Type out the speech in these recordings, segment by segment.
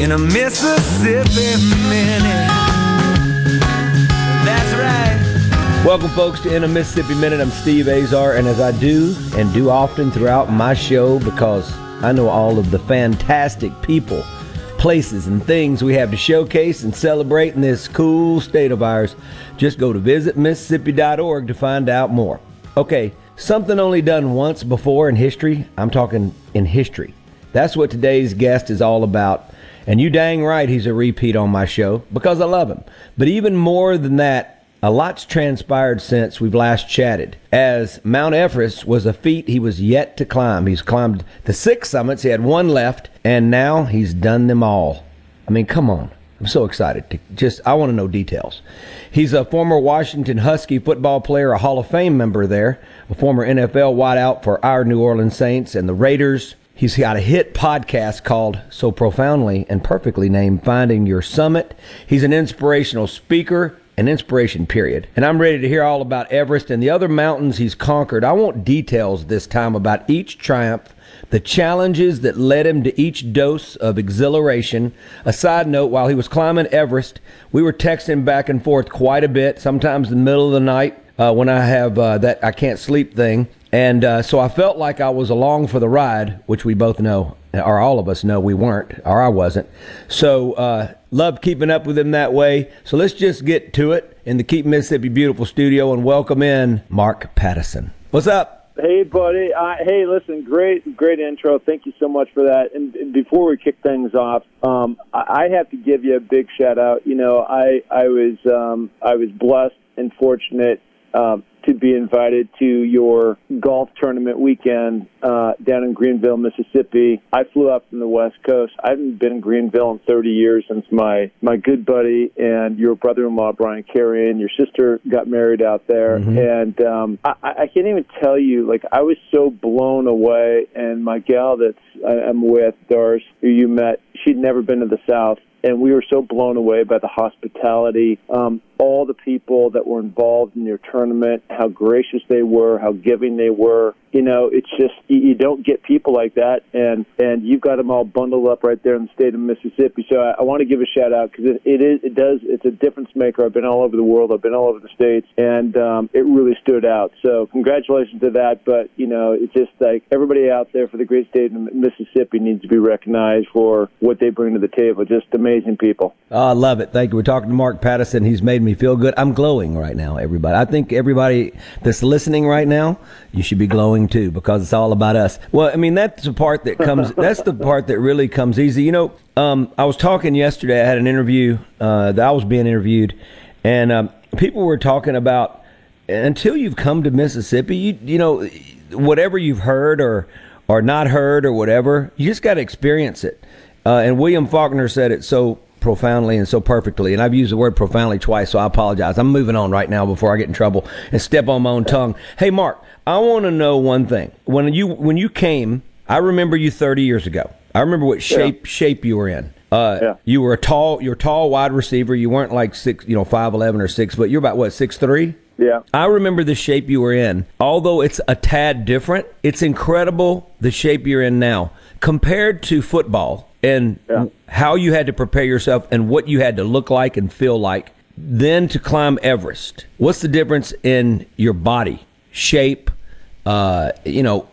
In a Mississippi minute. That's right. Welcome, folks, to In a Mississippi Minute. I'm Steve Azar, and as I do and do often throughout my show, because I know all of the fantastic people, places, and things we have to showcase and celebrate in this cool state of ours, just go to visitmississippi.org to find out more. Okay, something only done once before in history. I'm talking in history. That's what today's guest is all about. And you dang right he's a repeat on my show because I love him. But even more than that, a lot's transpired since we've last chatted. As Mount Everest was a feat he was yet to climb. He's climbed the six summits, he had one left, and now he's done them all. I mean, come on. I'm so excited to just I want to know details. He's a former Washington Husky football player, a Hall of Fame member there, a former NFL wideout for our New Orleans Saints and the Raiders. He's got a hit podcast called so profoundly and perfectly named Finding Your Summit. He's an inspirational speaker, an inspiration period. And I'm ready to hear all about Everest and the other mountains he's conquered. I want details this time about each triumph, the challenges that led him to each dose of exhilaration. A side note, while he was climbing Everest, we were texting back and forth quite a bit, sometimes in the middle of the night uh, when I have uh, that I can't sleep thing. And uh, so I felt like I was along for the ride, which we both know, or all of us know we weren't, or I wasn't. So uh, loved keeping up with him that way. So let's just get to it in the Keep Mississippi Beautiful studio and welcome in Mark Pattison. What's up? Hey, buddy. Hey, listen, great, great intro. Thank you so much for that. And, and before we kick things off, um, I, I have to give you a big shout out. You know, I I was um, I was blessed and fortunate um, to be invited to your golf tournament weekend uh, down in Greenville, Mississippi. I flew up from the West Coast. I haven't been in Greenville in 30 years since my my good buddy and your brother-in-law Brian Carey and your sister got married out there. Mm-hmm. And um, I, I can't even tell you, like I was so blown away. And my gal that's I- I'm with, Doris, who you met, she'd never been to the South and we were so blown away by the hospitality, um, all the people that were involved in your tournament, how gracious they were, how giving they were. You know, it's just you, don't get people like that, and and you've got them all bundled up right there in the state of Mississippi. So I, I want to give a shout out because it, it is it does it's a difference maker. I've been all over the world, I've been all over the states, and um, it really stood out. So congratulations to that. But you know, it's just like everybody out there for the great state of Mississippi needs to be recognized for what they bring to the table. Just amazing people. Oh, I love it. Thank you. We're talking to Mark Pattison. He's made me feel good. I'm glowing right now, everybody. I think everybody that's listening right now, you should be glowing too because it's all about us. Well, I mean, that's the part that comes, that's the part that really comes easy. You know, um, I was talking yesterday, I had an interview uh, that I was being interviewed, and um, people were talking about until you've come to Mississippi, you, you know, whatever you've heard or, or not heard or whatever, you just got to experience it. Uh, and William Faulkner said it so profoundly and so perfectly. And I've used the word profoundly twice, so I apologize. I'm moving on right now before I get in trouble and step on my own tongue. Hey, Mark, I want to know one thing. When you when you came, I remember you 30 years ago. I remember what shape shape you were in. Uh, Yeah. You were a tall, you're a tall wide receiver. You weren't like six, you know, five eleven or six but You're about what six three. Yeah. I remember the shape you were in. Although it's a tad different, it's incredible the shape you're in now. compared to football and Yeah. how you had to prepare yourself and what you had to look like and feel like, then to climb Everest, what's the difference in your body shape? Uh, you know,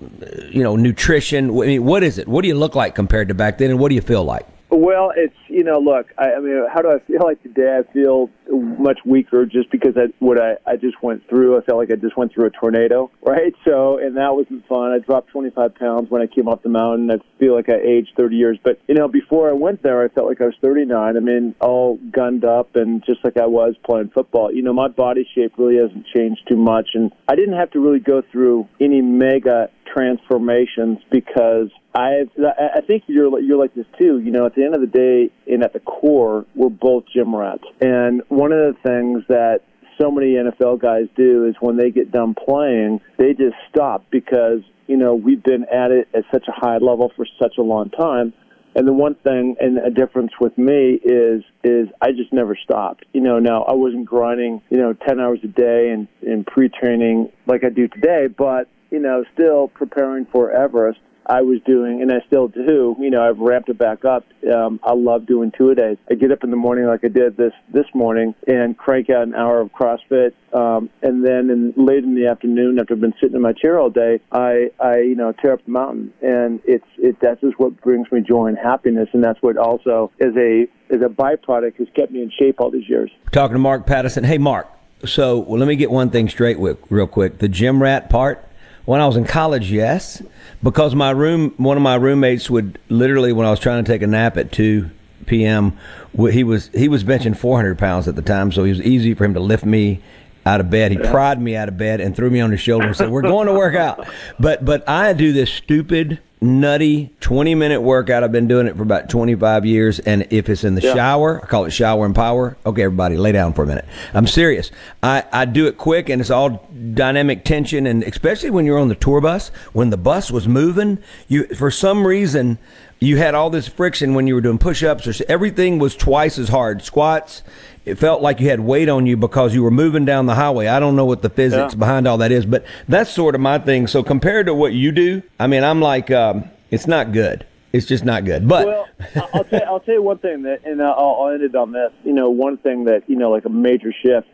you know, nutrition. I mean, what is it? What do you look like compared to back then, and what do you feel like? Well, it's you know, look, I, I mean, how do I feel like today? I feel much weaker just because I, what I, I just went through. I felt like I just went through a tornado, right? So, and that wasn't fun. I dropped 25 pounds when I came off the mountain. I feel like I aged 30 years. But you know, before I went there, I felt like I was 39. I mean, all gunned up and just like I was playing football. You know, my body shape really hasn't changed too much, and I didn't have to really go through any mega transformations because I've, I I think you're you're like this too. You know, at the end of the day, and at the core, we're both gym rats. And one of the things that so many NFL guys do is when they get done playing, they just stop because you know we've been at it at such a high level for such a long time. And the one thing and a difference with me is is I just never stopped. You know, now I wasn't grinding, you know, ten hours a day and, and pre training like I do today, but you know, still preparing for Everest. I was doing, and I still do. You know, I've ramped it back up. Um, I love doing two a days. I get up in the morning like I did this this morning and crank out an hour of CrossFit, um, and then in, late in the afternoon, after I've been sitting in my chair all day, I I you know tear up the mountain, and it's it that's just what brings me joy and happiness, and that's what also is a is a byproduct has kept me in shape all these years. Talking to Mark Pattison. Hey, Mark. So well, let me get one thing straight with real quick. The gym rat part. When I was in college, yes, because my room, one of my roommates would literally, when I was trying to take a nap at two p.m., he was he was benching four hundred pounds at the time, so it was easy for him to lift me out of bed. He pried me out of bed and threw me on his shoulder and said, "We're going to work out." But but I do this stupid, nutty twenty minute workout. I've been doing it for about twenty five years, and if it's in the Yeah. shower, I call it shower and power. Okay, everybody, lay down for a minute. I'm serious. I I do it quick, and it's all dynamic tension, and especially when you're on the tour bus, when the bus was moving, you for some reason. You had all this friction when you were doing push-ups, or everything was twice as hard. Squats, it felt like you had weight on you because you were moving down the highway. I don't know what the physics Yeah. behind all that is, but that's sort of my thing. So compared to what you do, I mean, I'm like, um, it's not good. It's just not good. But Well, I'll tell I'll tell you one thing that, and I'll, I'll end it on this. You know, one thing that you know, like a major shift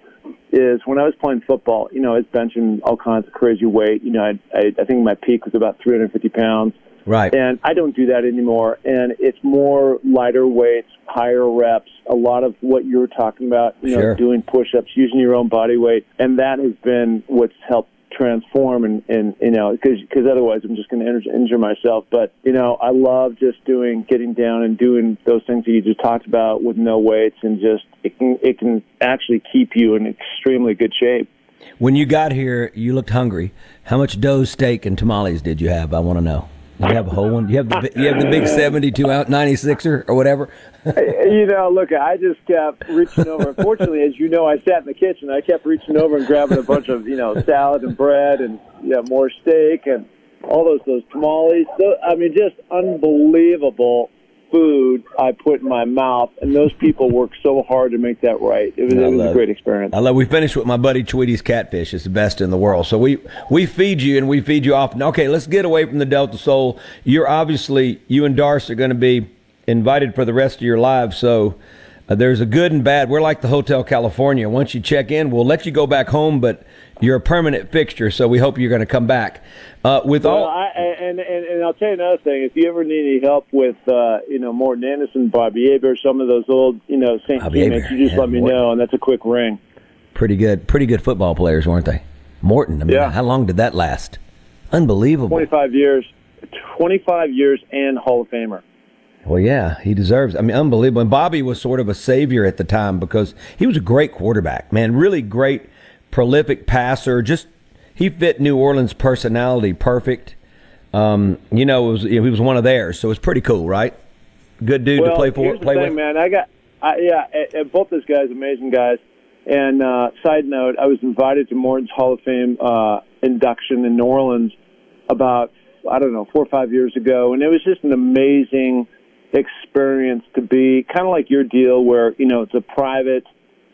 is when I was playing football. You know, I was benching all kinds of crazy weight. You know, I I, I think my peak was about 350 pounds. Right, And I don't do that anymore. And it's more lighter weights, higher reps, a lot of what you were talking about, you know, Sure. doing push ups, using your own body weight. And that has been what's helped transform and, and you know, because cause otherwise I'm just going to injure, injure myself. But, you know, I love just doing, getting down and doing those things that you just talked about with no weights and just, it can, it can actually keep you in extremely good shape. when you got here, you looked hungry. How much dough, steak, and tamales did you have? I want to know. You have a whole one? You have the you have the big seventy-two ounce ninety sixer or whatever. you know, look, I just kept reaching over. Unfortunately, as you know, I sat in the kitchen. I kept reaching over and grabbing a bunch of, you know, salad and bread and yeah, more steak and all those those tamales. So, I mean, just unbelievable food I put in my mouth, and those people worked so hard to make that right. It was, it was a great experience. I love. We finished with my buddy Tweety's catfish. It's the best in the world. So we we feed you and we feed you often. Okay, let's get away from the Delta Soul. You're obviously you and Darce are going to be invited for the rest of your lives. So. Uh, there's a good and bad. We're like the Hotel California. Once you check in, we'll let you go back home, but you're a permanent fixture. So we hope you're going to come back. Uh, with Well, all, I, and, and and I'll tell you another thing. If you ever need any help with, uh, you know, Morten Andersen, Bobby Hebert, some of those old, you know, Saint teammates, you just let me Morten. know, and that's a quick ring. pretty good, pretty good football players, weren't they? Morten. I mean, Yeah. how long did that last? Unbelievable. 25 years, 25 years and Hall of Famer. Well, yeah, he deserves. I mean, unbelievable. And Bobby was sort of a savior at the time because he was a great quarterback, man. Really great, prolific passer. Just he fit New Orleans' personality perfect. Um, you know, it was he was one of theirs, so it's pretty cool, right? Good dude well, to play for, here's the play thing, with. man. I got, I, yeah, and, and both those guys, amazing guys. And uh, side note, I was invited to Morten's Hall of Fame uh, induction in New Orleans about I don't know four or five years ago, and it was just an amazing experience to be kind of like your deal, where you know it's a private,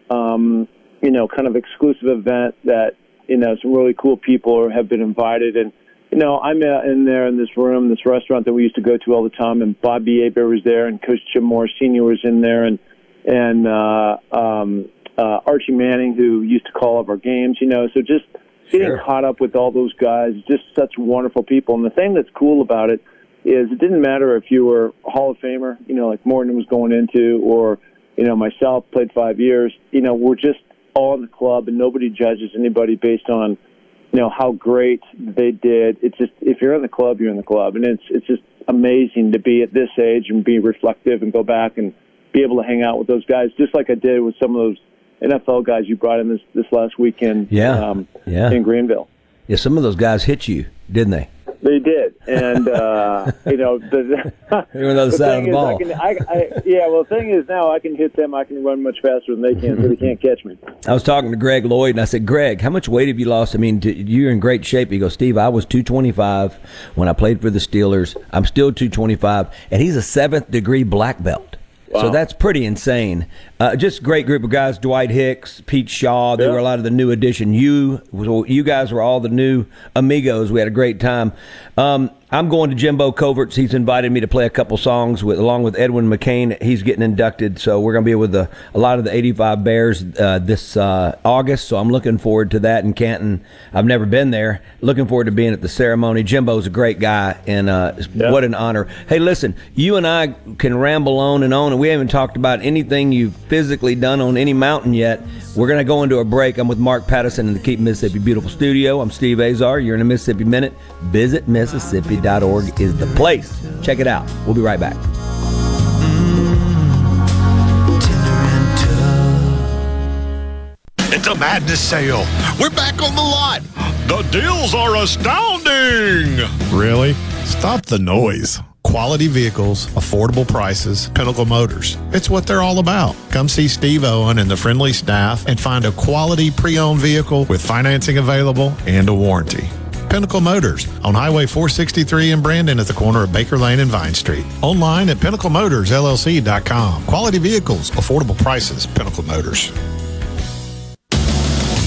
um, you know, kind of exclusive event that you know some really cool people have been invited, and you know, I'm in there in this room, this restaurant that we used to go to all the time, and Bobby Hebert was there, and Coach Jim Mora Senior was in there, and and uh, um, uh, Archie Manning, who used to call up our games. You know, so just getting sure. caught up with all those guys, just such wonderful people. And the thing that's cool about it is, it didn't matter if you were a Hall of Famer, you know, like Morten was going into, or you know, myself played five years. You know, we're just all in the club, and nobody judges anybody based on you know how great they did. It's just if you're in the club, you're in the club, and it's it's just amazing to be at this age and be reflective and go back and be able to hang out with those guys, just like I did with some of those NFL guys you brought in this this last weekend. Yeah, um, yeah. in Greenville. Yeah, some of those guys hit you, didn't they? They did, and uh, you know, the, you're on the other side of the ball. I can, I, I, yeah, well, the thing is now I can hit them. I can run much faster than they can, so they can't catch me. I was talking to Greg Lloyd, and I said, Greg, how much weight have you lost? I mean, you're in great shape. He goes, Steve, I was 225 when I played for the Steelers. I'm still 225, and he's a seventh degree black belt. Wow. So that's pretty insane. Uh, just great group of guys: Dwight Hicks, Pete Shaw. They yeah. were a lot of the new addition. You, you guys were all the new amigos. We had a great time. Um, I'm going to Jimbo Covert's. He's invited me to play a couple songs with, along with Edwin McCain. He's getting inducted, so we're going to be with the, a lot of the 85 Bears uh, this uh, August. So I'm looking forward to that in Canton. I've never been there. Looking forward to being at the ceremony. Jimbo's a great guy, and uh, yeah. what an honor. Hey, listen, you and I can ramble on and on, and we haven't talked about anything you've physically done on any mountain yet. We're going to go into a break. I'm with Mark Pattison in the Keep Mississippi Beautiful studio. I'm Steve Azar. You're in a Mississippi Minute. Visit Mississippi.org is the place. Check it out. We'll be right back. Mm, it's a madness sale. We're back on the lot. The deals are astounding. Really? Stop the noise. Quality vehicles, affordable prices, Pinnacle Motors. It's what they're all about. Come see Steve Owen and the friendly staff and find a quality pre owned vehicle with financing available and a warranty. Pinnacle Motors on Highway 463 in Brandon at the corner of Baker Lane and Vine Street. Online at pinnaclemotorsllc.com. Quality vehicles, affordable prices, Pinnacle Motors.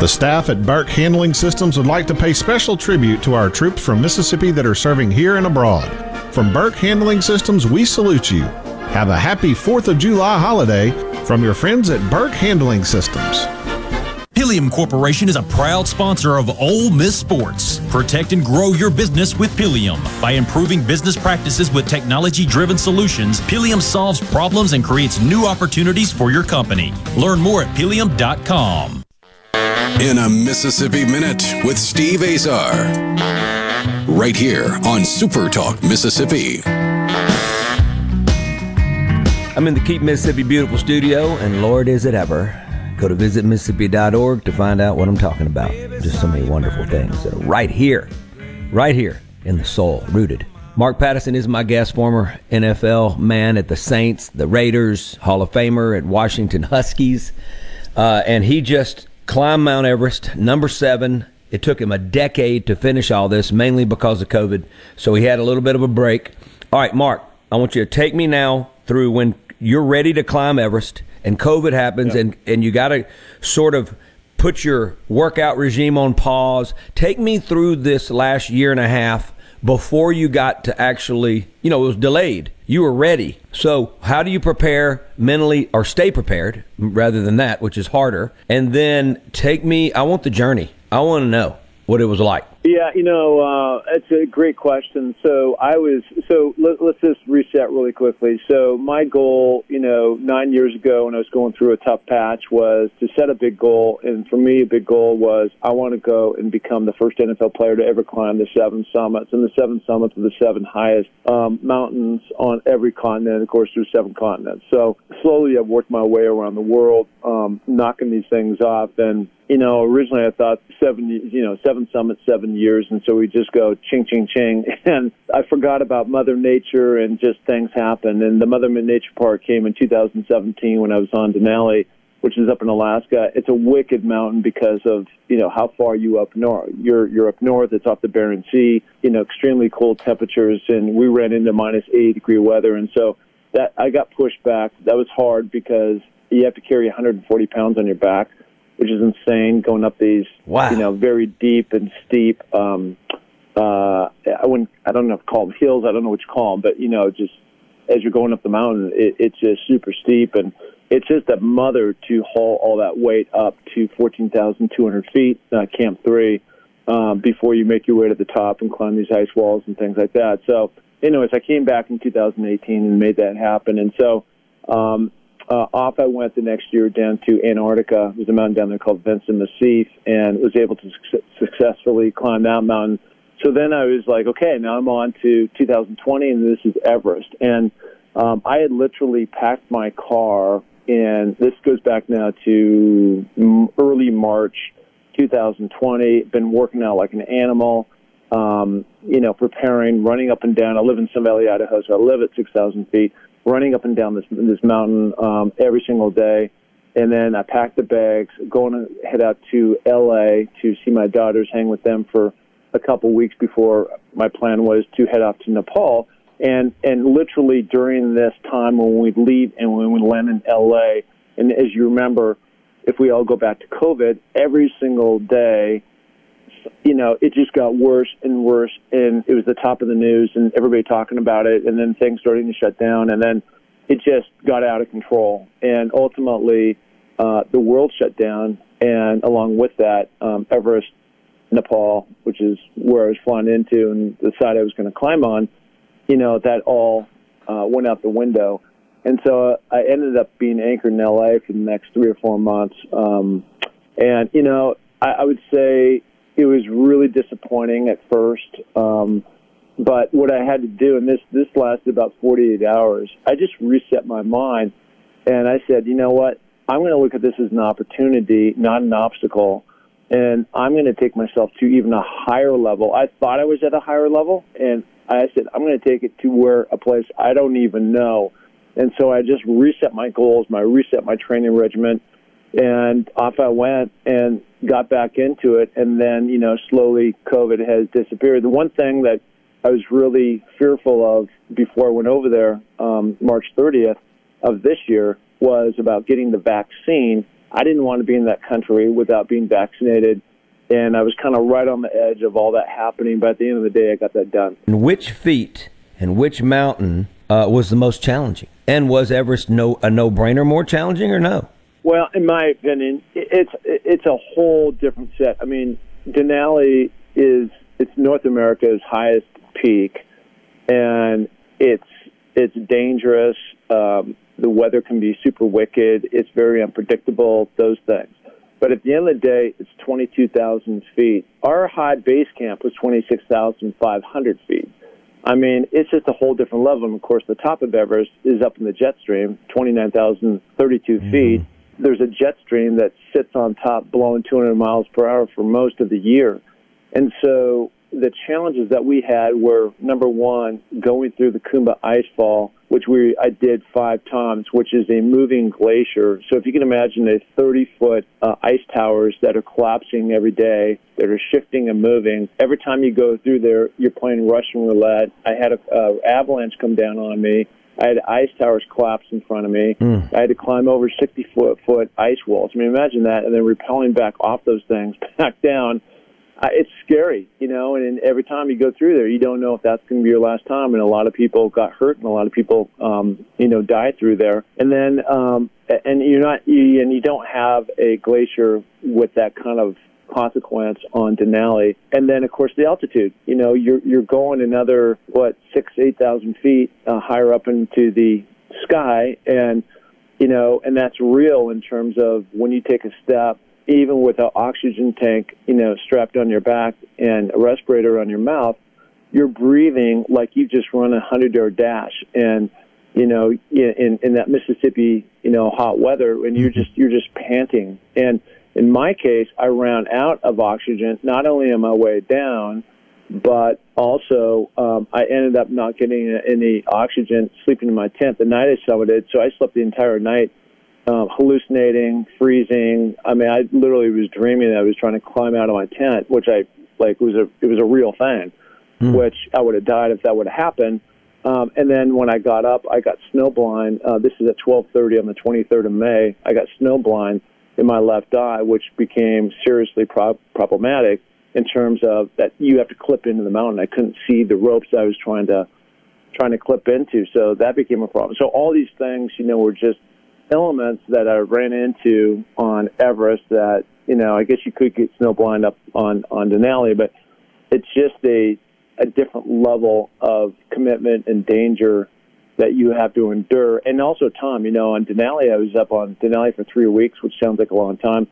The staff at Burke Handling Systems would like to pay special tribute to our troops from Mississippi that are serving here and abroad. From Burke Handling Systems, we salute you. Have a happy 4th of July holiday from your friends at Burke Handling Systems. Pilium Corporation is a proud sponsor of Ole Miss Sports. Protect and grow your business with Pilium. By improving business practices with technology driven solutions, Pilium solves problems and creates new opportunities for your company. Learn more at pilium.com in a Mississippi Minute with Steve Azar. right here on Super Talk Mississippi. I'm in the Keep Mississippi Beautiful studio, and Lord, is it ever. Go to visitmississippi.org to find out what I'm talking about. Just so many wonderful things that are right here, right here in the soul, rooted. Mark Pattison is my guest, former NFL man at the Saints, the Raiders, Hall of Famer at Washington Huskies. Uh, and he just climbed Mount Everest, number seven. It took him a decade to finish all this, mainly because of COVID. So he had a little bit of a break. All right, Mark, I want you to take me now through when you're ready to climb Everest and COVID happens and, and you got to sort of put your workout regime on pause. Take me through this last year and a half before you got to actually, you know, it was delayed. You were ready. So, how do you prepare mentally or stay prepared rather than that, which is harder? And then take me, I want the journey. I want to know what it was like. Yeah, you know, uh, it's a great question. So I was, so let, let's just reset really quickly. So my goal, you know, nine years ago when I was going through a tough patch was to set a big goal. And for me, a big goal was I want to go and become the first NFL player to ever climb the seven summits. And the seven summits are the seven highest um, mountains on every continent. Of course, there's seven continents. So slowly I've worked my way around the world, um, knocking these things off. And you know, originally I thought seven, you know, seven summits, seven years, and so we just go ching, ching, ching. And I forgot about Mother Nature and just things happen. And the Mother Nature part came in 2017 when I was on Denali, which is up in Alaska. It's a wicked mountain because of you know how far you up north. You're you're up north. It's off the Bering Sea. You know, extremely cold temperatures, and we ran into minus 80 degree weather, and so that I got pushed back. That was hard because you have to carry 140 pounds on your back which is insane, going up these, wow. you know, very deep and steep. Um, uh, I wouldn't, I don't know if call them hills. I don't know what you call them, but you know, just as you're going up the mountain, it, it's just super steep, and it's just a mother to haul all that weight up to 14,200 feet, uh, Camp Three, um, before you make your way to the top and climb these ice walls and things like that. So, anyways, I came back in 2018 and made that happen, and so. Um, uh, off I went the next year down to Antarctica. There's a mountain down there called Vinson Massif, and was able to su- successfully climb that mountain. So then I was like, okay, now I'm on to 2020, and this is Everest. And um, I had literally packed my car, and this goes back now to early March 2020. Been working out like an animal. Um, you know, preparing, running up and down. I live in Sun Valley, Idaho, so I live at 6,000 feet running up and down this this mountain um, every single day. And then I packed the bags, going to head out to L.A. to see my daughters, hang with them for a couple weeks before my plan was to head off to Nepal. And and literally during this time when we leave and when we land in L.A. And as you remember, if we all go back to COVID, every single day you know, it just got worse and worse, and it was the top of the news, and everybody talking about it, and then things starting to shut down, and then it just got out of control, and ultimately, uh, the world shut down, and along with that, um, Everest, Nepal, which is where I was flying into, and the side I was going to climb on, you know, that all uh, went out the window, and so uh, I ended up being anchored in LA for the next three or four months, um, and you know, I, I would say it was really disappointing at first. Um, but what I had to do, and this this lasted about 48 hours, I just reset my mind, and I said, you know what? I'm going to look at this as an opportunity, not an obstacle, and I'm going to take myself to even a higher level. I thought I was at a higher level, and I said I'm going to take it to where a place I don't even know. And so I just reset my goals, my reset my training regimen, and off I went and got back into it. And then, you know, slowly COVID has disappeared. The one thing that I was really fearful of before I went over there, um, March 30th of this year, was about getting the vaccine. I didn't want to be in that country without being vaccinated. And I was kind of right on the edge of all that happening. But at the end of the day, I got that done. And which feat and which mountain uh, was the most challenging? And was Everest no a no brainer more challenging or no? Well, in my opinion, it's it's a whole different set. I mean, Denali is it's North America's highest peak, and it's it's dangerous. Um, the weather can be super wicked. It's very unpredictable. Those things. But at the end of the day, it's 22,000 feet. Our high base camp was 26,500 feet. I mean, it's just a whole different level. And of course, the top of Everest is up in the jet stream, 29,032 mm-hmm. feet. There's a jet stream that sits on top, blowing 200 miles per hour for most of the year. And so the challenges that we had were number one, going through the Khumbu Icefall, which we I did five times, which is a moving glacier. So if you can imagine a 30 foot uh, ice towers that are collapsing every day, that are shifting and moving. Every time you go through there, you're playing Russian roulette. I had an uh, avalanche come down on me. I had ice towers collapse in front of me. Mm. I had to climb over 60 foot, foot ice walls. I mean, imagine that, and then repelling back off those things back down uh, it's scary, you know, and, and every time you go through there, you don't know if that's going to be your last time. And a lot of people got hurt, and a lot of people, um, you know, died through there. And then, um, and you're not, you, and you don't have a glacier with that kind of consequence on Denali. And then, of course, the altitude. You know, you're you're going another what six, eight thousand feet uh, higher up into the sky, and you know, and that's real in terms of when you take a step even with an oxygen tank, you know, strapped on your back and a respirator on your mouth, you're breathing like you've just run a hundred yard dash, and you know, in in that Mississippi, you know, hot weather, and you're mm-hmm. just you're just panting. And in my case, I ran out of oxygen not only on my way down, but also um, I ended up not getting any oxygen sleeping in my tent the night I summited. So I slept the entire night um, hallucinating, freezing. I mean, I literally was dreaming that I was trying to climb out of my tent, which I like was a it was a real thing, mm. which I would have died if that would have happened. Um, and then when I got up, I got snowblind. Uh, this is at 12:30 on the 23rd of May. I got snowblind in my left eye, which became seriously pro- problematic in terms of that you have to clip into the mountain. I couldn't see the ropes I was trying to trying to clip into, so that became a problem. So all these things, you know, were just elements that I ran into on Everest that you know I guess you could get snowblind up on on Denali, but it's just a a different level of commitment and danger that you have to endure, and also Tom, You know, on Denali, I was up on Denali for three weeks, which sounds like a long time.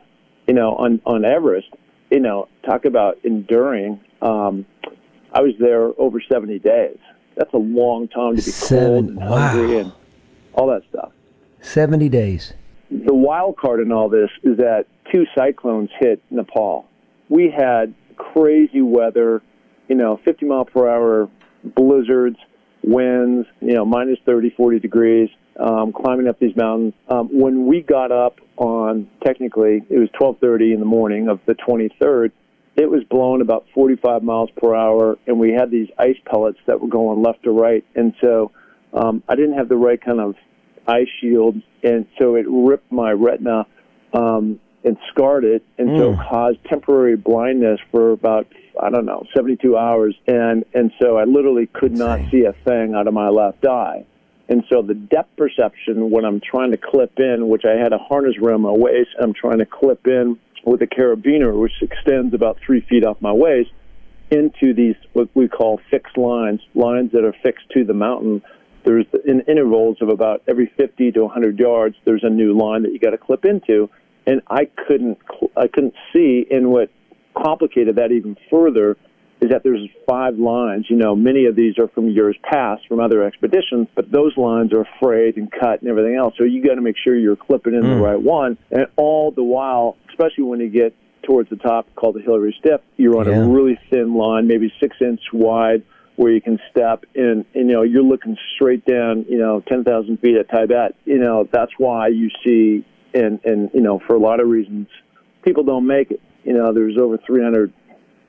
You know, on on Everest, you know, talk about enduring. Um, I was there over seventy days. That's a long time to be Seven, cold and hungry and all that stuff. 70 days. The wild card in all this is that two cyclones hit Nepal. We had crazy weather, you know, 50 mile per hour blizzards, winds, you know, minus 30, 40 degrees, um, climbing up these mountains. Um, when we got up on, technically, it was 12:30 in the morning of the 23rd. It was blowing about 45 miles per hour, and we had these ice pellets that were going left to right. And so um, I didn't have the right kind of eye shield, and so it ripped my retina um, and scarred it, and mm. so caused temporary blindness for about I don't know 72 hours, and and so I literally could not see a thing out of my left eye. And so the depth perception when I'm trying to clip in, which I had a harness around my waist, I'm trying to clip in with a carabiner, which extends about three feet off my waist, into these what we call fixed lines, lines that are fixed to the mountain there's in intervals of about every 50 to 100 yards, there's a new line that you got to clip into, and I couldn't I couldn't see. And what complicated that even further is that there's five lines. You know, many of these are from years past from other expeditions, but those lines are frayed and cut and everything else. So you got to make sure you're clipping in mm. the right one, and all the while, especially when you get towards the top, called the Hillary Step, you're on yeah. a really thin line, maybe six inch wide where you can step and, and you know you're looking straight down you know 10,000 feet at Tibet you know that's why you see and and you know for a lot of reasons people don't make it you know there's over 300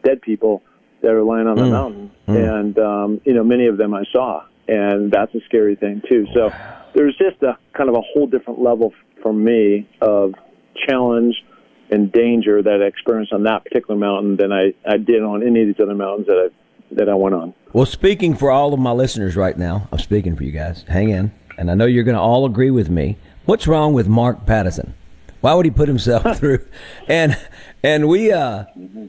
dead people that are lying on the mm. mountain mm. and um, you know many of them I saw and that's a scary thing too so there's just a kind of a whole different level for me of challenge and danger that I experienced on that particular mountain than I, I did on any of these other mountains that I've that I went on. Well, speaking for all of my listeners right now, I'm speaking for you guys. Hang in, and I know you're going to all agree with me. What's wrong with Mark Pattison? Why would he put himself through? And and we, uh,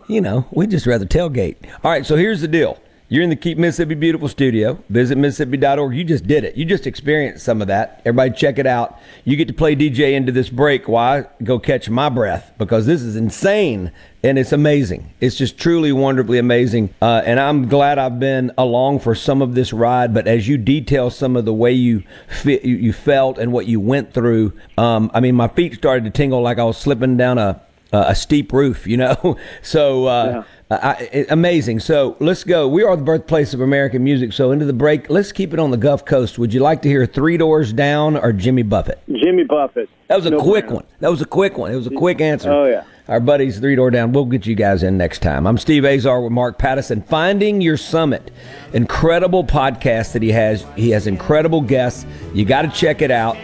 you know, we just rather tailgate. All right, so here's the deal. You're in the Keep Mississippi Beautiful studio. Visit Mississippi.org. You just did it. You just experienced some of that. Everybody, check it out. You get to play DJ into this break I go catch my breath because this is insane and it's amazing. It's just truly wonderfully amazing. Uh, and I'm glad I've been along for some of this ride. But as you detail some of the way you fit, you, you felt and what you went through, um, I mean, my feet started to tingle like I was slipping down a a steep roof, you know. so uh, yeah. Uh, I, it, amazing. So let's go. We are the birthplace of American music. So into the break, let's keep it on the Gulf Coast. Would you like to hear Three Doors Down or Jimmy Buffett? Jimmy Buffett. That was a no quick one. That was a quick one. It was a quick answer. Oh yeah our buddies Three Door Down. We'll get you guys in next time. I'm Steve Azar with Mark Pattison. Finding Your Summit, incredible podcast that he has. He has incredible guests. You got to check it out.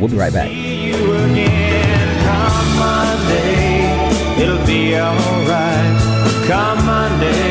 We'll be right back. Come Monday.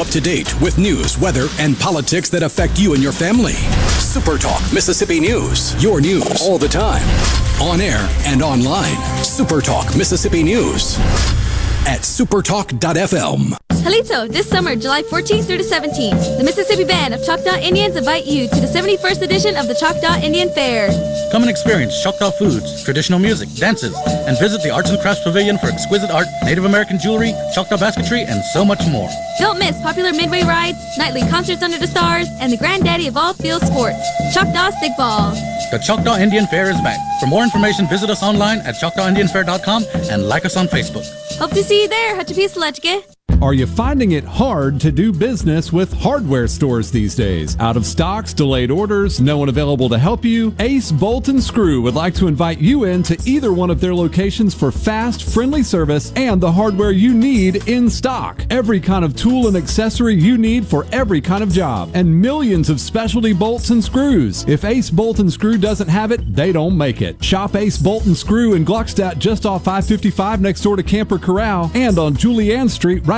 Up to date with news, weather, and politics that affect you and your family. Super Talk Mississippi News. Your news all the time. On air and online. Super Talk Mississippi News. At supertalk.fm. Halito, this summer, July 14th through the 17th, the Mississippi Band of Choctaw Indians invite you to the 71st edition of the Choctaw Indian Fair. Come and experience Choctaw foods, traditional music, dances, and visit the Arts and Crafts Pavilion for exquisite art, Native American jewelry, Choctaw basketry, and so much more. Don't miss popular midway rides, nightly concerts under the stars, and the granddaddy of all field sports, Choctaw Stickball. The Choctaw Indian Fair is back. For more information, visit us online at ChoctawIndianFair.com and like us on Facebook. Hope to see you there, Hatchapi Selechke. Are you finding it hard to do business with hardware stores these days? Out of stocks, delayed orders, no one available to help you? Ace Bolt and Screw would like to invite you in to either one of their locations for fast, friendly service and the hardware you need in stock. Every kind of tool and accessory you need for every kind of job, and millions of specialty bolts and screws. If Ace Bolt and Screw doesn't have it, they don't make it. Shop Ace Bolt and Screw in Gluckstadt just off 555 next door to Camper Corral and on Julianne Street right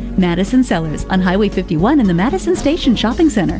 Madison Cellars on Highway 51 in the Madison Station Shopping Center.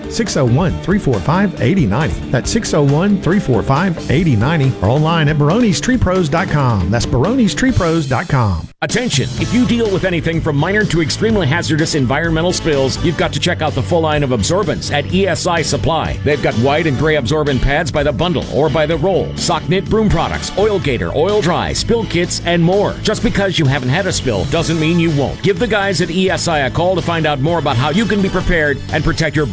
601 345 8090. That's 601 345 8090 or online at baronestreepros.com. That's baronestreepros.com. Attention! If you deal with anything from minor to extremely hazardous environmental spills, you've got to check out the full line of absorbents at ESI Supply. They've got white and gray absorbent pads by the bundle or by the roll, sock knit broom products, oil gator, oil dry, spill kits, and more. Just because you haven't had a spill doesn't mean you won't. Give the guys at ESI a call to find out more about how you can be prepared and protect your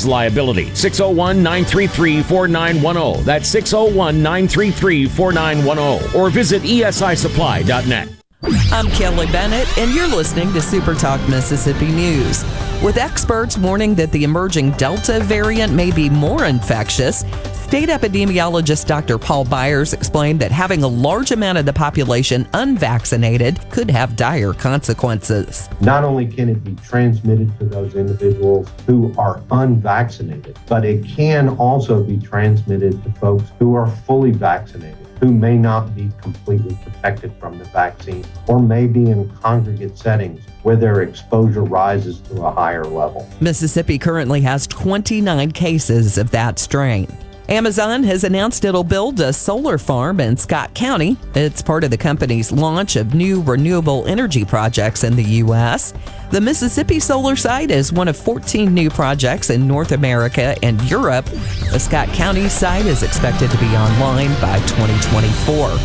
business's liability. 601 933 4910. That's 601 933 4910. Or visit esisupply.net. I'm Kelly Bennett, and you're listening to Super Talk Mississippi News. With experts warning that the emerging Delta variant may be more infectious, state epidemiologist Dr. Paul Byers explained that having a large amount of the population unvaccinated could have dire consequences. Not only can it be transmitted to those individuals who are unvaccinated, but it can also be transmitted to folks who are fully vaccinated who may not be completely protected from the vaccine or may be in congregate settings where their exposure rises to a higher level. Mississippi currently has 29 cases of that strain. Amazon has announced it'll build a solar farm in Scott County. It's part of the company's launch of new renewable energy projects in the U.S. The Mississippi solar site is one of 14 new projects in North America and Europe. The Scott County site is expected to be online by 2024.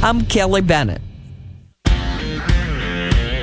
I'm Kelly Bennett.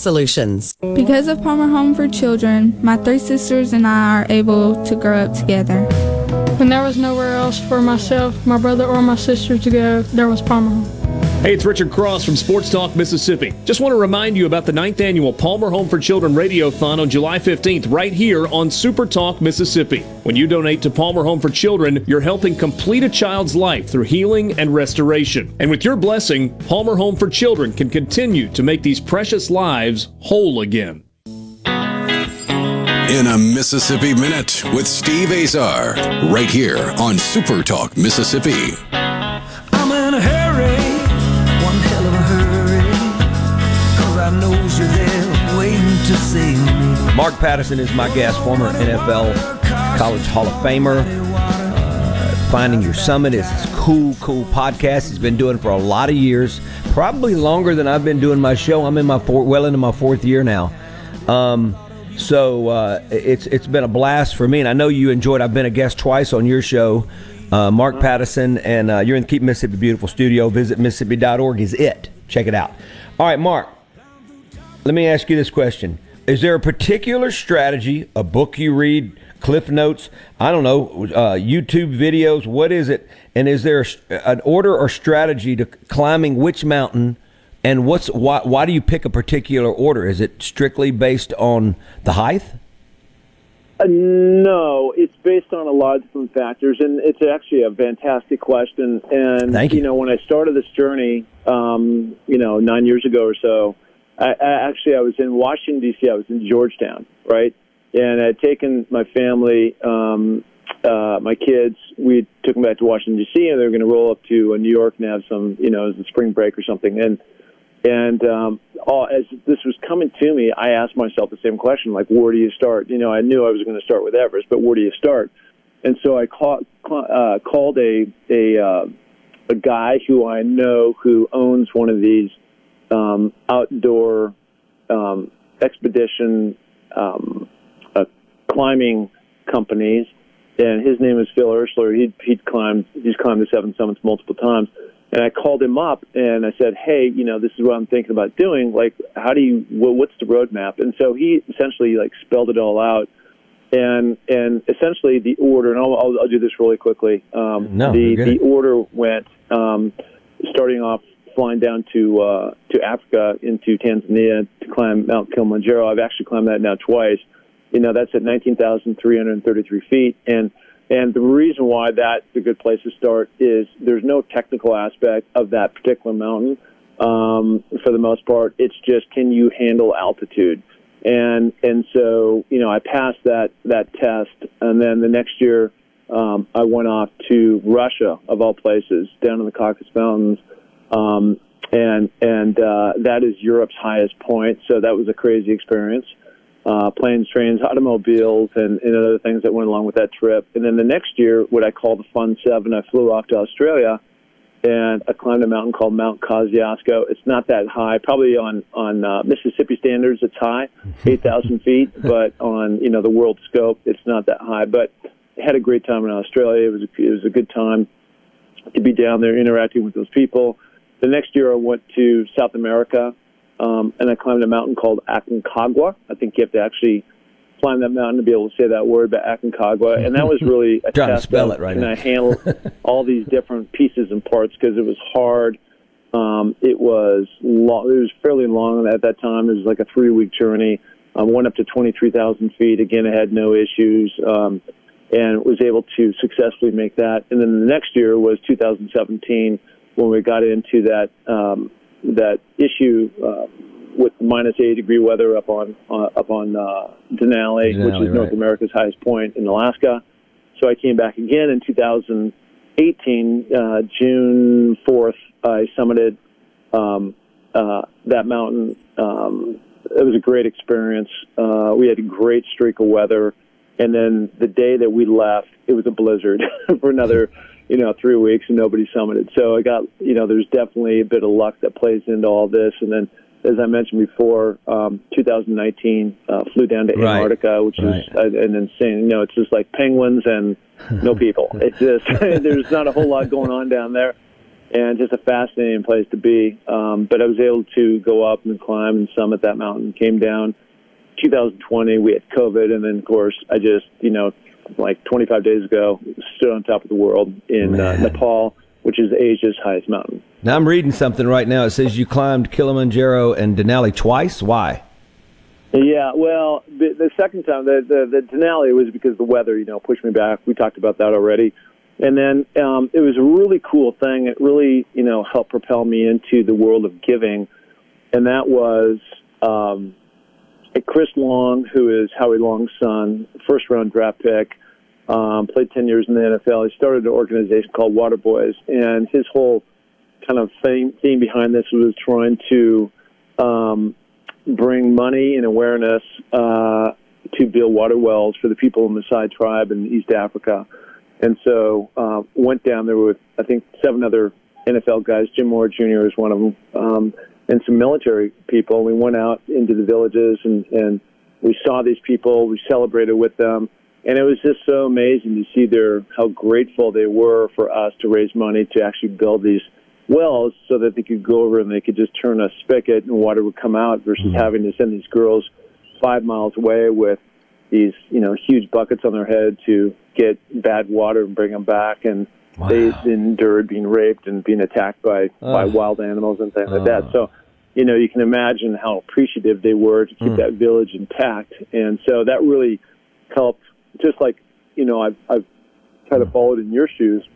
solutions. Because of Palmer Home for Children, my three sisters and I are able to grow up together. When there was nowhere else for myself, my brother, or my sister to go, there was Palmer Home. Hey, it's Richard Cross from Sports Talk Mississippi. Just want to remind you about the ninth annual Palmer Home for Children Radiothon on July 15th, right here on Super Talk Mississippi. When you donate to Palmer Home for Children, you're helping complete a child's life through healing and restoration. And with your blessing, Palmer Home for Children can continue to make these precious lives whole again. In a Mississippi Minute with Steve Azar, right here on Super Talk Mississippi. Mark Pattison is my guest, former NFL College Hall of Famer. Uh, Finding Your Summit is this cool, cool podcast. He's been doing for a lot of years, probably longer than I've been doing my show. I'm in my four, well into my fourth year now. Um, so uh, it's it's been a blast for me, and I know you enjoyed. I've been a guest twice on your show, uh, Mark Pattison, and uh, you're in the Keep Mississippi Beautiful studio. Visit Mississippi.org is it. Check it out. All right, Mark. Let me ask you this question: Is there a particular strategy, a book you read, Cliff Notes, I don't know, uh, YouTube videos? What is it? And is there a, an order or strategy to climbing which mountain? And what's why? Why do you pick a particular order? Is it strictly based on the height? Uh, no, it's based on a lot of different factors, and it's actually a fantastic question. And Thank you. know, when I started this journey, um, you know, nine years ago or so, I, I actually I was in Washington D.C. I was in Georgetown, right? And I had taken my family, um, uh, my kids. We took them back to Washington D.C. and they were going to roll up to uh, New York and have some, you know, a spring break or something. And and um, all, as this was coming to me, I asked myself the same question, like, where do you start? You know, I knew I was going to start with Everest, but where do you start? And so I call, uh, called a a uh, a guy who I know who owns one of these um, outdoor um, expedition um, uh, climbing companies, and his name is Phil Ershler. He'd, he'd climbed he's climbed the Seven Summits multiple times. And I called him up and I said, "Hey, you know, this is what I'm thinking about doing. Like, how do you? Well, what's the roadmap?" And so he essentially like spelled it all out. And and essentially the order, and I'll, I'll, I'll do this really quickly. Um, No, the the order went um, starting off flying down to uh, to Africa into Tanzania to climb Mount Kilimanjaro. I've actually climbed that now twice. You know, that's at 19,333 feet, and and the reason why that's a good place to start is there's no technical aspect of that particular mountain um, for the most part. It's just can you handle altitude? And and so you know I passed that that test, and then the next year um, I went off to Russia of all places, down in the Caucasus Mountains, um, and and uh, that is Europe's highest point. So that was a crazy experience. Uh, planes, trains, automobiles, and, and other things that went along with that trip. And then the next year, what I call the Fun Seven, I flew off to Australia and I climbed a mountain called Mount Kosciuszko. It's not that high, probably on on uh, Mississippi standards, it's high, eight thousand feet, but on you know the world scope, it's not that high. But I had a great time in Australia. It was a, it was a good time to be down there interacting with those people. The next year, I went to South America, um, and I climbed a mountain called Aconcagua. I think you have to actually climb that mountain to be able to say that word, but Aconcagua, and that was really a Trying to spell it right Can now. I handled all these different pieces and parts because it was hard. Um, it was long. It was fairly long at that time. It was like a three week journey. I went up to twenty three thousand feet. Again, I had no issues, um, and was able to successfully make that. And then the next year was 2017 when we got into that um, that issue. Uh, with minus 80 degree weather up on uh, up on uh, Denali, which Denali, is North. America's highest point in Alaska. So I came back again in 2018, uh, June 4th. I summited um, uh, that mountain. Um, it was a great experience. Uh, we had a great streak of weather, and then the day that we left, it was a blizzard for another, you know, three weeks, and nobody summited. So I got, you know, there's definitely a bit of luck that plays into all this, and then. As I mentioned before, um, 2019 uh, flew down to Right. Antarctica, which Right. is an insane. You know, it's just like penguins and no people. It's just there's not a whole lot going on down there, and just a fascinating place to be. Um, but I was able to go up and climb and summit that mountain. Came down. 2020, we had COVID, and then of course I just you know like 25 days ago stood on top of the world in uh, Nepal, which is Asia's highest mountain. Now I'm reading something right now. It says you climbed Kilimanjaro and Denali twice. Why? Yeah, well, the, the second time, the, the the Denali was because the weather, you know, pushed me back. We talked about that already, and then um, it was a really cool thing. It really, you know, helped propel me into the world of giving, and that was um, Chris Long, who is Howie Long's son, first round draft pick, um, played ten years in the NFL. He started an organization called Water Boys, and his whole kind of theme, theme behind this was trying to um, bring money and awareness uh, to build water wells for the people in the Maasai tribe in East Africa. And so uh, went down there with I think seven other NFL guys. Jim Moore Jr. was one of them, um, and some military people. We went out into the villages and, and we saw these people. We celebrated with them, and it was just so amazing to see their how grateful they were for us to raise money to actually build these wells so that they could go over and they could just turn a spigot and water would come out versus mm-hmm. having to send these girls five miles away with these you know huge buckets on their head to get bad water and bring them back and they endured being raped and being attacked by by wild animals and things like that so you know you can imagine how appreciative they were to keep Mm. that village intact and so that really helped just like you know I've I've kind of followed in your shoes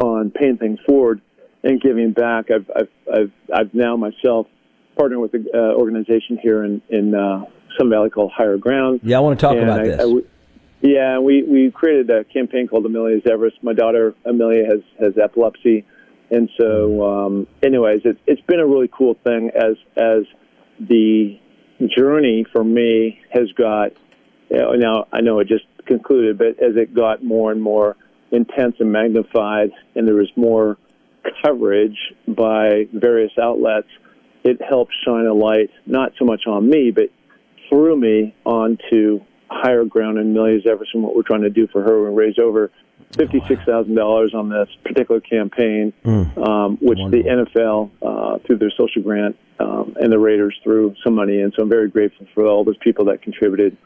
on paying things forward and giving back. I've I've I've, I've now myself partnered with an uh, organization here in in uh, Sun Valley called Higher Ground. Yeah, I want to talk about I- this. I w- yeah, we we created a campaign called Amelia's Everest. My daughter Amelia has has epilepsy, and so um, anyways, it's it's been a really cool thing as as the journey for me has got. You know, now I know it just concluded, but as it got more and more intense and magnified, and there was more coverage by various outlets, it helped shine a light not so much on me, but through me onto higher ground in Amelia's Everest and what we're trying to do for her. We raised over fifty-six thousand dollars on this particular campaign, um, which the NFL uh, through their social grant um, and the Raiders threw some money in. So I'm very grateful for all those people that contributed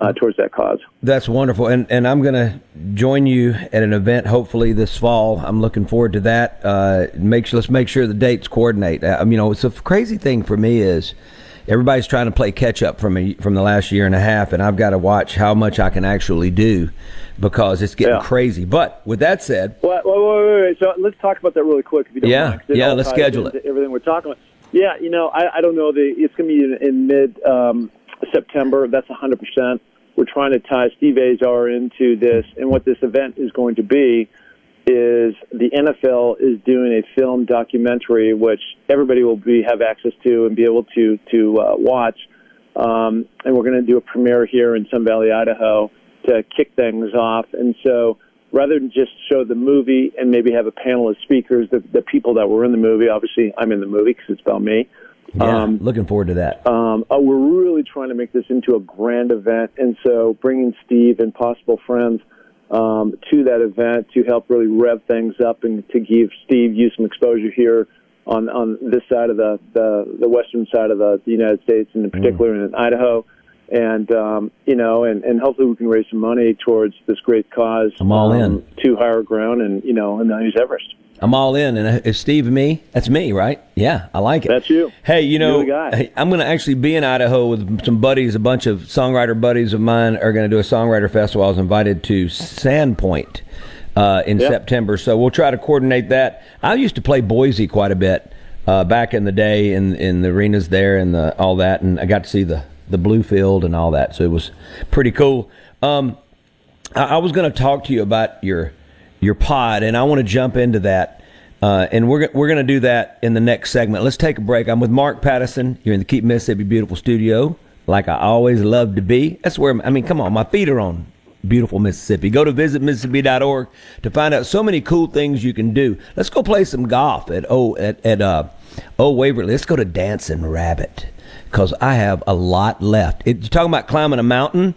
uh, towards that cause. That's wonderful, and and I'm going to join you at an event hopefully this fall. I'm looking forward to that. Uh, make sure let's make sure the dates coordinate. Uh, you know, it's a crazy thing for me is everybody's trying to play catch up from a, from the last year and a half, and I've got to watch how much I can actually do because it's getting Yeah. crazy. But with that said, Wait, wait, wait. So let's talk about that really quick, if you don't Yeah, mind. yeah, let's schedule it. Everything we're talking about. Yeah, you know, I, I don't know. The it's going to be in, in mid um, September. That's 100. percent We're trying to tie Steve Azar into this, and what this event is going to be is the NFL is doing a film documentary, which everybody will be have access to and be able to to uh, watch. Um, and we're going to do a premiere here in Sun Valley, Idaho, to kick things off. And so, rather than just show the movie and maybe have a panel of speakers, the, the people that were in the movie, obviously I'm in the movie because it's about me. yeah, Um, looking forward to that. um, uh, we're really trying to make this into a grand event, and so bringing Steve and possible friends um, to that event to help really rev things up and to give Steve you some exposure here on on this side of the the, the western side of the, the United States, and in particular in Idaho. And um, you know, and, and hopefully we can raise some money towards this great cause. I'm all in. um, to higher ground, and you know, and use Everest. I'm all in, and if Steve me, that's me, right? Yeah, I like it. That's you. Hey, you know, hey, I'm going to actually be in Idaho with some buddies. A bunch of songwriter buddies of mine are going to do a songwriter festival. I was invited to Sandpoint uh, in Yep. September, so we'll try to coordinate that. I used to play Boise quite a bit uh, back in the day in in the arenas there and the, all that, and I got to see the the blue field and all that, so it was pretty cool. Um, I, I was going to talk to you about your your pod, and I want to jump into that. Uh, and we're we're going to do that in the next segment. Let's take a break. I'm with Mark Pattison. You're in the Keep Mississippi Beautiful studio, like I always love to be. That's where I mean, come on, my feet are on beautiful Mississippi. Go to visitmississippi.org to find out so many cool things you can do. Let's go play some golf at oh at at uh oh Waverly. Let's go to Dancing Rabbit because I have a lot left. It, you're talking about climbing a mountain.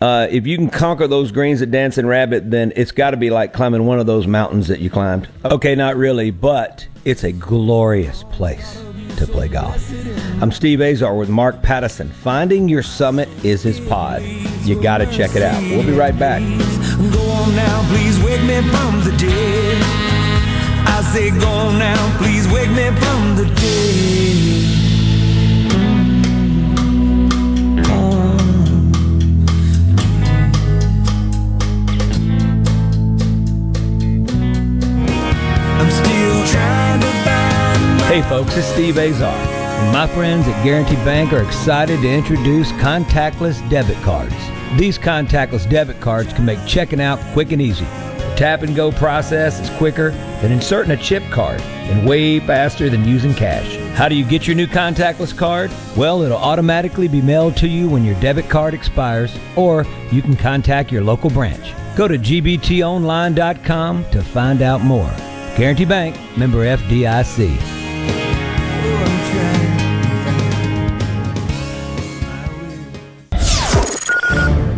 Uh, if you can conquer those greens at Dancing Rabbit, then it's got to be like climbing one of those mountains that you climbed. Okay, not really, but it's a glorious place to play golf. I'm Steve Azar with Mark Pattison. Finding Your Summit is his pod. You got to check it out. We'll be right back. Go on now, please wake me from the dead. I say, go now, please wake me from the dead. Hey folks, it's Steve Azar. And my friends at Guarantee Bank are excited to introduce contactless debit cards. These contactless debit cards can make checking out quick and easy. The tap and go process is quicker than inserting a chip card and way faster than using cash. How do you get your new contactless card? Well, it'll automatically be mailed to you when your debit card expires, or you can contact your local branch. Go to gbtonline.com to find out more. Guarantee Bank, member FDIC.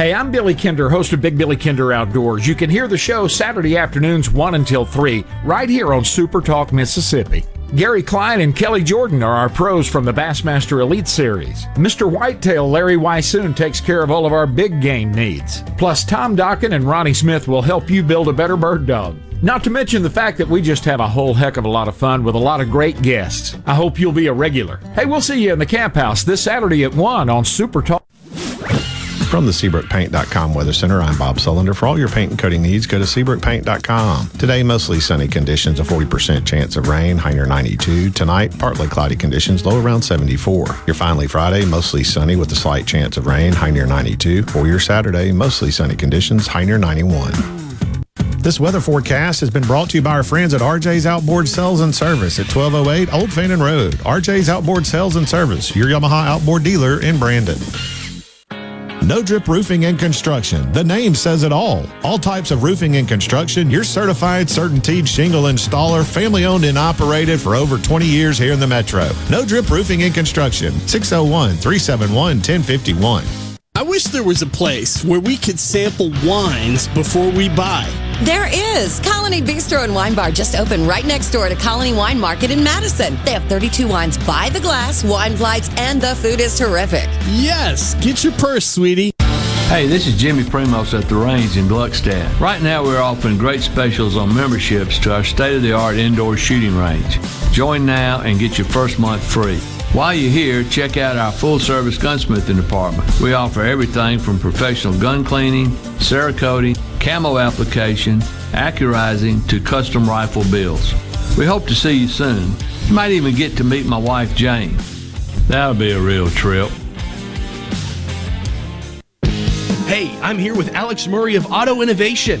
Hey, I'm Billy Kinder, host of Big Billy Kinder Outdoors. You can hear the show Saturday afternoons 1 until 3, right here on Super Talk Mississippi. Gary Klein and Kelly Jordan are our pros from the Bassmaster Elite Series. Mr. Whitetail Larry Weishuhn takes care of all of our big game needs. Plus, Tom Dokken and Ronnie Smith will help you build a better bird dog. Not to mention the fact that we just have a whole heck of a lot of fun with a lot of great guests. I hope you'll be a regular. Hey, we'll see you in the camp house this Saturday at 1 on Super Talk. From the SeabrookPaint.com Weather Center, I'm Bob Sullender. For all your paint and coating needs, go to SeabrookPaint.com. Today, mostly sunny conditions, a 40% chance of rain, high near 92. Tonight, partly cloudy conditions, low around 74. Your finally Friday, mostly sunny with a slight chance of rain, high near 92. For your Saturday, mostly sunny conditions, high near 91. This weather forecast has been brought to you by our friends at RJ's Outboard Sales and Service at 1208 Old Fannin Road. RJ's Outboard Sales and Service, your Yamaha outboard dealer in Brandon. No Drip Roofing and Construction. The name says it all. All types of roofing and construction. Your certified, certainteed shingle installer, family owned and operated for over 20 years here in the metro. No Drip Roofing and Construction. 601 371 1051. I wish there was a place where we could sample wines before we buy. There is. Colony Bistro and Wine Bar just opened right next door to Colony Wine Market in Madison. They have 32 wines by the glass, wine flights, and the food is terrific. Yes, get your purse, sweetie. Hey, this is Jimmy Primos at the Range in Gluckstadt. Right now, we're offering great specials on memberships to our state of the art indoor shooting range. Join now and get your first month free. While you're here, check out our full service gunsmithing department. We offer everything from professional gun cleaning, cerakoting, camo application, accurizing to custom rifle builds. We hope to see you soon. You might even get to meet my wife, Jane. That'll be a real trip. Hey, I'm here with Alex Murray of Auto Innovation.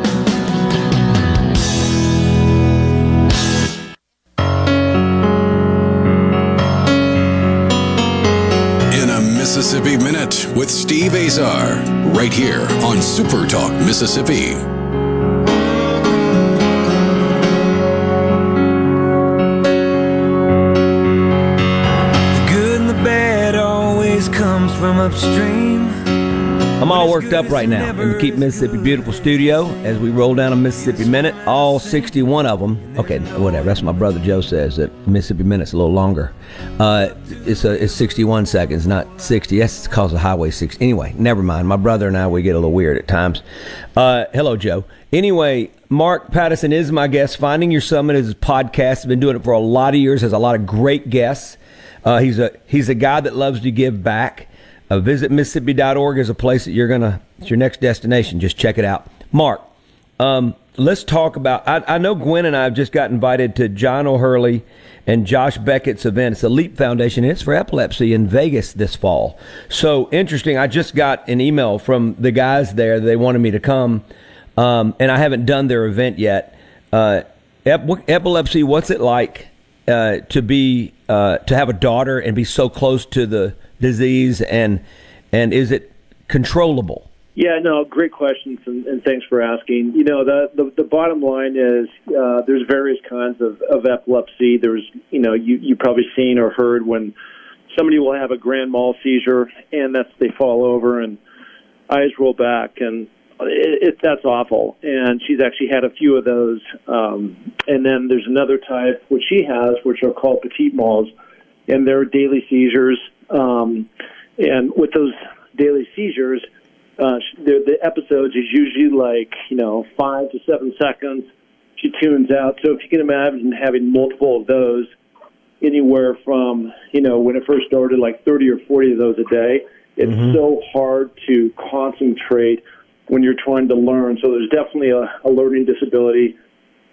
Mississippi Minute with Steve Azar, right here on Super Talk Mississippi. The good and the bad always comes from upstream. I'm all worked up right now in the Keep Mississippi Beautiful studio as we roll down a Mississippi Minute. All 61 of them. Okay, whatever. That's what my brother Joe says that Mississippi Minute's a little longer. Uh, it's a, it's 61 seconds, not 60. That's because of Highway 6. Anyway, never mind. My brother and I we get a little weird at times. Uh, hello, Joe. Anyway, Mark Pattison is my guest. Finding Your Summit is his podcast. He's been doing it for a lot of years. Has a lot of great guests. Uh, he's a he's a guy that loves to give back. Uh, visit Mississippi.org is a place that you're gonna. It's your next destination. Just check it out. Mark, um, let's talk about. I, I know Gwen and I have just got invited to John O'Hurley and Josh Beckett's event. It's the Leap Foundation. It's for epilepsy in Vegas this fall. So interesting. I just got an email from the guys there. They wanted me to come, um, and I haven't done their event yet. Uh, ep- epilepsy. What's it like uh, to be uh, to have a daughter and be so close to the disease and and is it controllable? Yeah, no, great questions, and, and thanks for asking. You know, the the, the bottom line is uh, there's various kinds of, of epilepsy. There's, you know, you you probably seen or heard when somebody will have a grand mal seizure, and that's they fall over and eyes roll back, and it, it, that's awful. And she's actually had a few of those. Um, and then there's another type which she has, which are called petit mals, and they're daily seizures. Um, and with those daily seizures, uh, the, the episodes is usually like you know five to seven seconds. She tunes out. So if you can imagine having multiple of those, anywhere from you know when it first started, like 30 or 40 of those a day. It's Mm-hmm. so hard to concentrate when you're trying to learn. So there's definitely a, a learning disability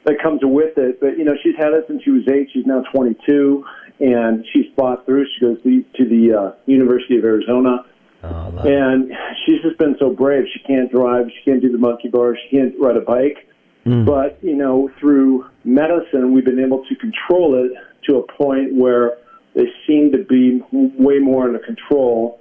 that comes with it. But you know, she's had it since she was eight. She's now 22, and she's fought through. She goes to, to the uh, University of Arizona, and she's just been so brave. She can't drive. She can't do the monkey bar. She can't ride a bike. But you know, through medicine, we've been able to control it to a point where they seem to be way more under control,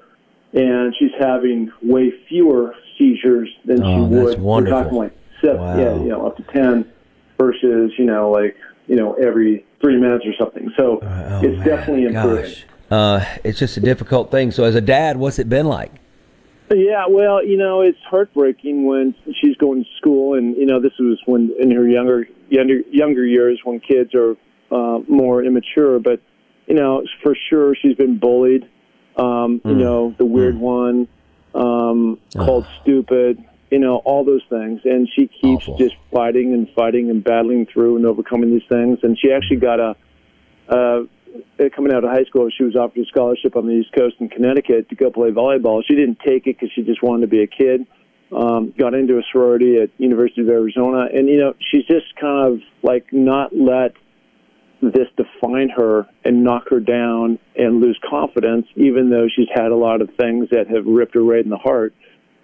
and she's having way fewer seizures than Oh, she that's would. We're wonderful. talking like seven, Wow. yeah, you know, up to ten, versus you know, like you know, every three minutes or something. So it's definitely improving. Gosh. Uh, it's just a difficult thing. So, as a dad, what's it been like? Yeah, well, you know, it's heartbreaking when she's going to school, and you know, this was when in her younger younger younger years when kids are uh, more immature. But you know, for sure, she's been bullied. Um, You Mm. know, the weird one um, called stupid. You know, all those things, and she keeps just fighting and fighting and battling through and overcoming these things. And she actually got a. Uh, uh, coming out of high school, she was offered a scholarship on the East Coast in Connecticut to go play volleyball. She didn't take it because she just wanted to be a kid. Um, got into a sorority at University of Arizona, and you know she's just kind of like not let this define her and knock her down and lose confidence, even though she's had a lot of things that have ripped her right in the heart.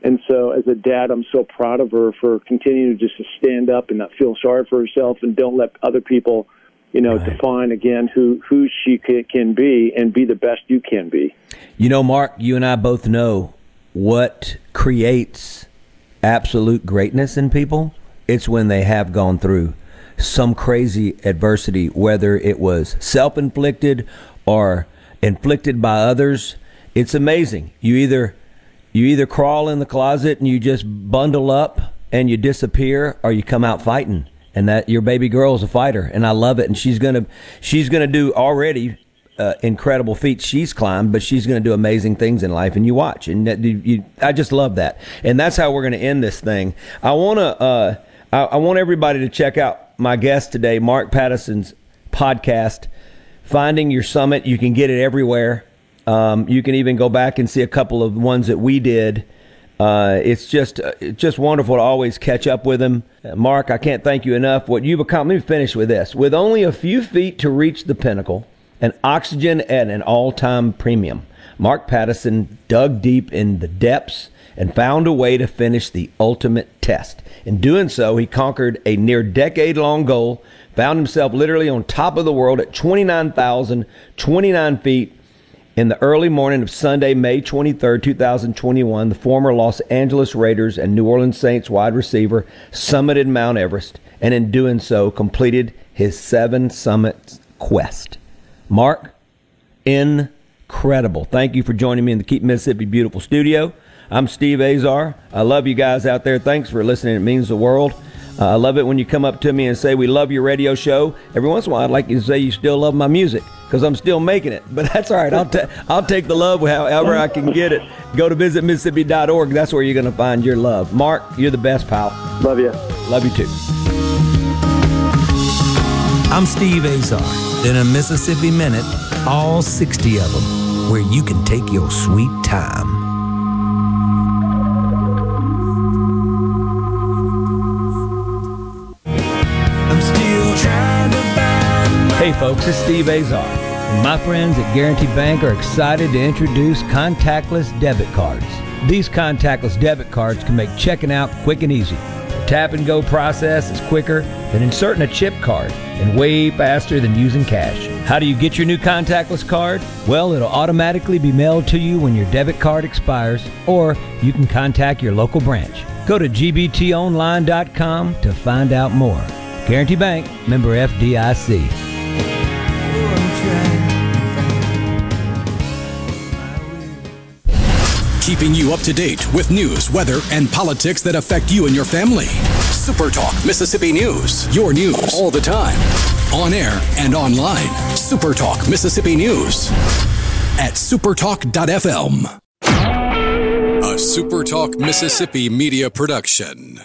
And so, as a dad, I'm so proud of her for continuing to just to stand up and not feel sorry for herself and don't let other people, you know, define again who who she can be and be the best you can be. You know, Mark, you and I both know what creates absolute greatness in people. It's when they have gone through some crazy adversity, whether it was self inflicted or inflicted by others. It's amazing. You either you either crawl in the closet and you just bundle up and you disappear, or you come out fighting. And that your baby girl is a fighter, and I love it. And she's gonna she's gonna do already uh, incredible feats she's climbed, but she's to do amazing things in life, and you watch. And that, you, you, I just love that, and that's how we're to end this thing. I want to, uh, I, I want everybody to check out my guest today, Mark Pattison's podcast, Finding Your Summit. You can get it everywhere. Um, you can even go back and see a couple of ones that we did. Uh, it's just uh, just wonderful to always catch up with him. Uh, Mark, I can't thank you enough. What you've accomplished. Let me finish with this. With only a few feet to reach the pinnacle and oxygen at an all-time premium, Mark Pattison dug deep in the depths and found a way to finish the ultimate test. In doing so, he conquered a near decade-long goal, found himself literally on top of the world at 29,029 feet in the early morning of Sunday, May 23, 2021, the former Los Angeles Raiders and New Orleans Saints wide receiver summited Mount Everest and in doing so completed his seven summit quest. Mark, incredible. Thank you for joining me in the Keep Mississippi Beautiful studio. I'm Steve Azar. I love you guys out there. Thanks for listening. It means the world. Uh, I love it when you come up to me and say, We love your radio show. Every once in a while, I'd like you to say you still love my music because I'm still making it. But that's all right. I'll, ta- I'll take the love however I can get it. Go to visitmississippi.org. That's where you're going to find your love. Mark, you're the best, pal. Love you. Love you too. I'm Steve Azar. In a Mississippi Minute, all 60 of them, where you can take your sweet time. Folks, it's Steve Azar. And my friends at Guarantee Bank are excited to introduce contactless debit cards. These contactless debit cards can make checking out quick and easy. The tap and go process is quicker than inserting a chip card and way faster than using cash. How do you get your new contactless card? Well, it'll automatically be mailed to you when your debit card expires, or you can contact your local branch. Go to gbtonline.com to find out more. Guarantee Bank, member FDIC. Keeping you up to date with news, weather, and politics that affect you and your family. Super Talk Mississippi News. Your news all the time. On air and online. Super Talk Mississippi News at supertalk.fm. A Super Talk Mississippi media production.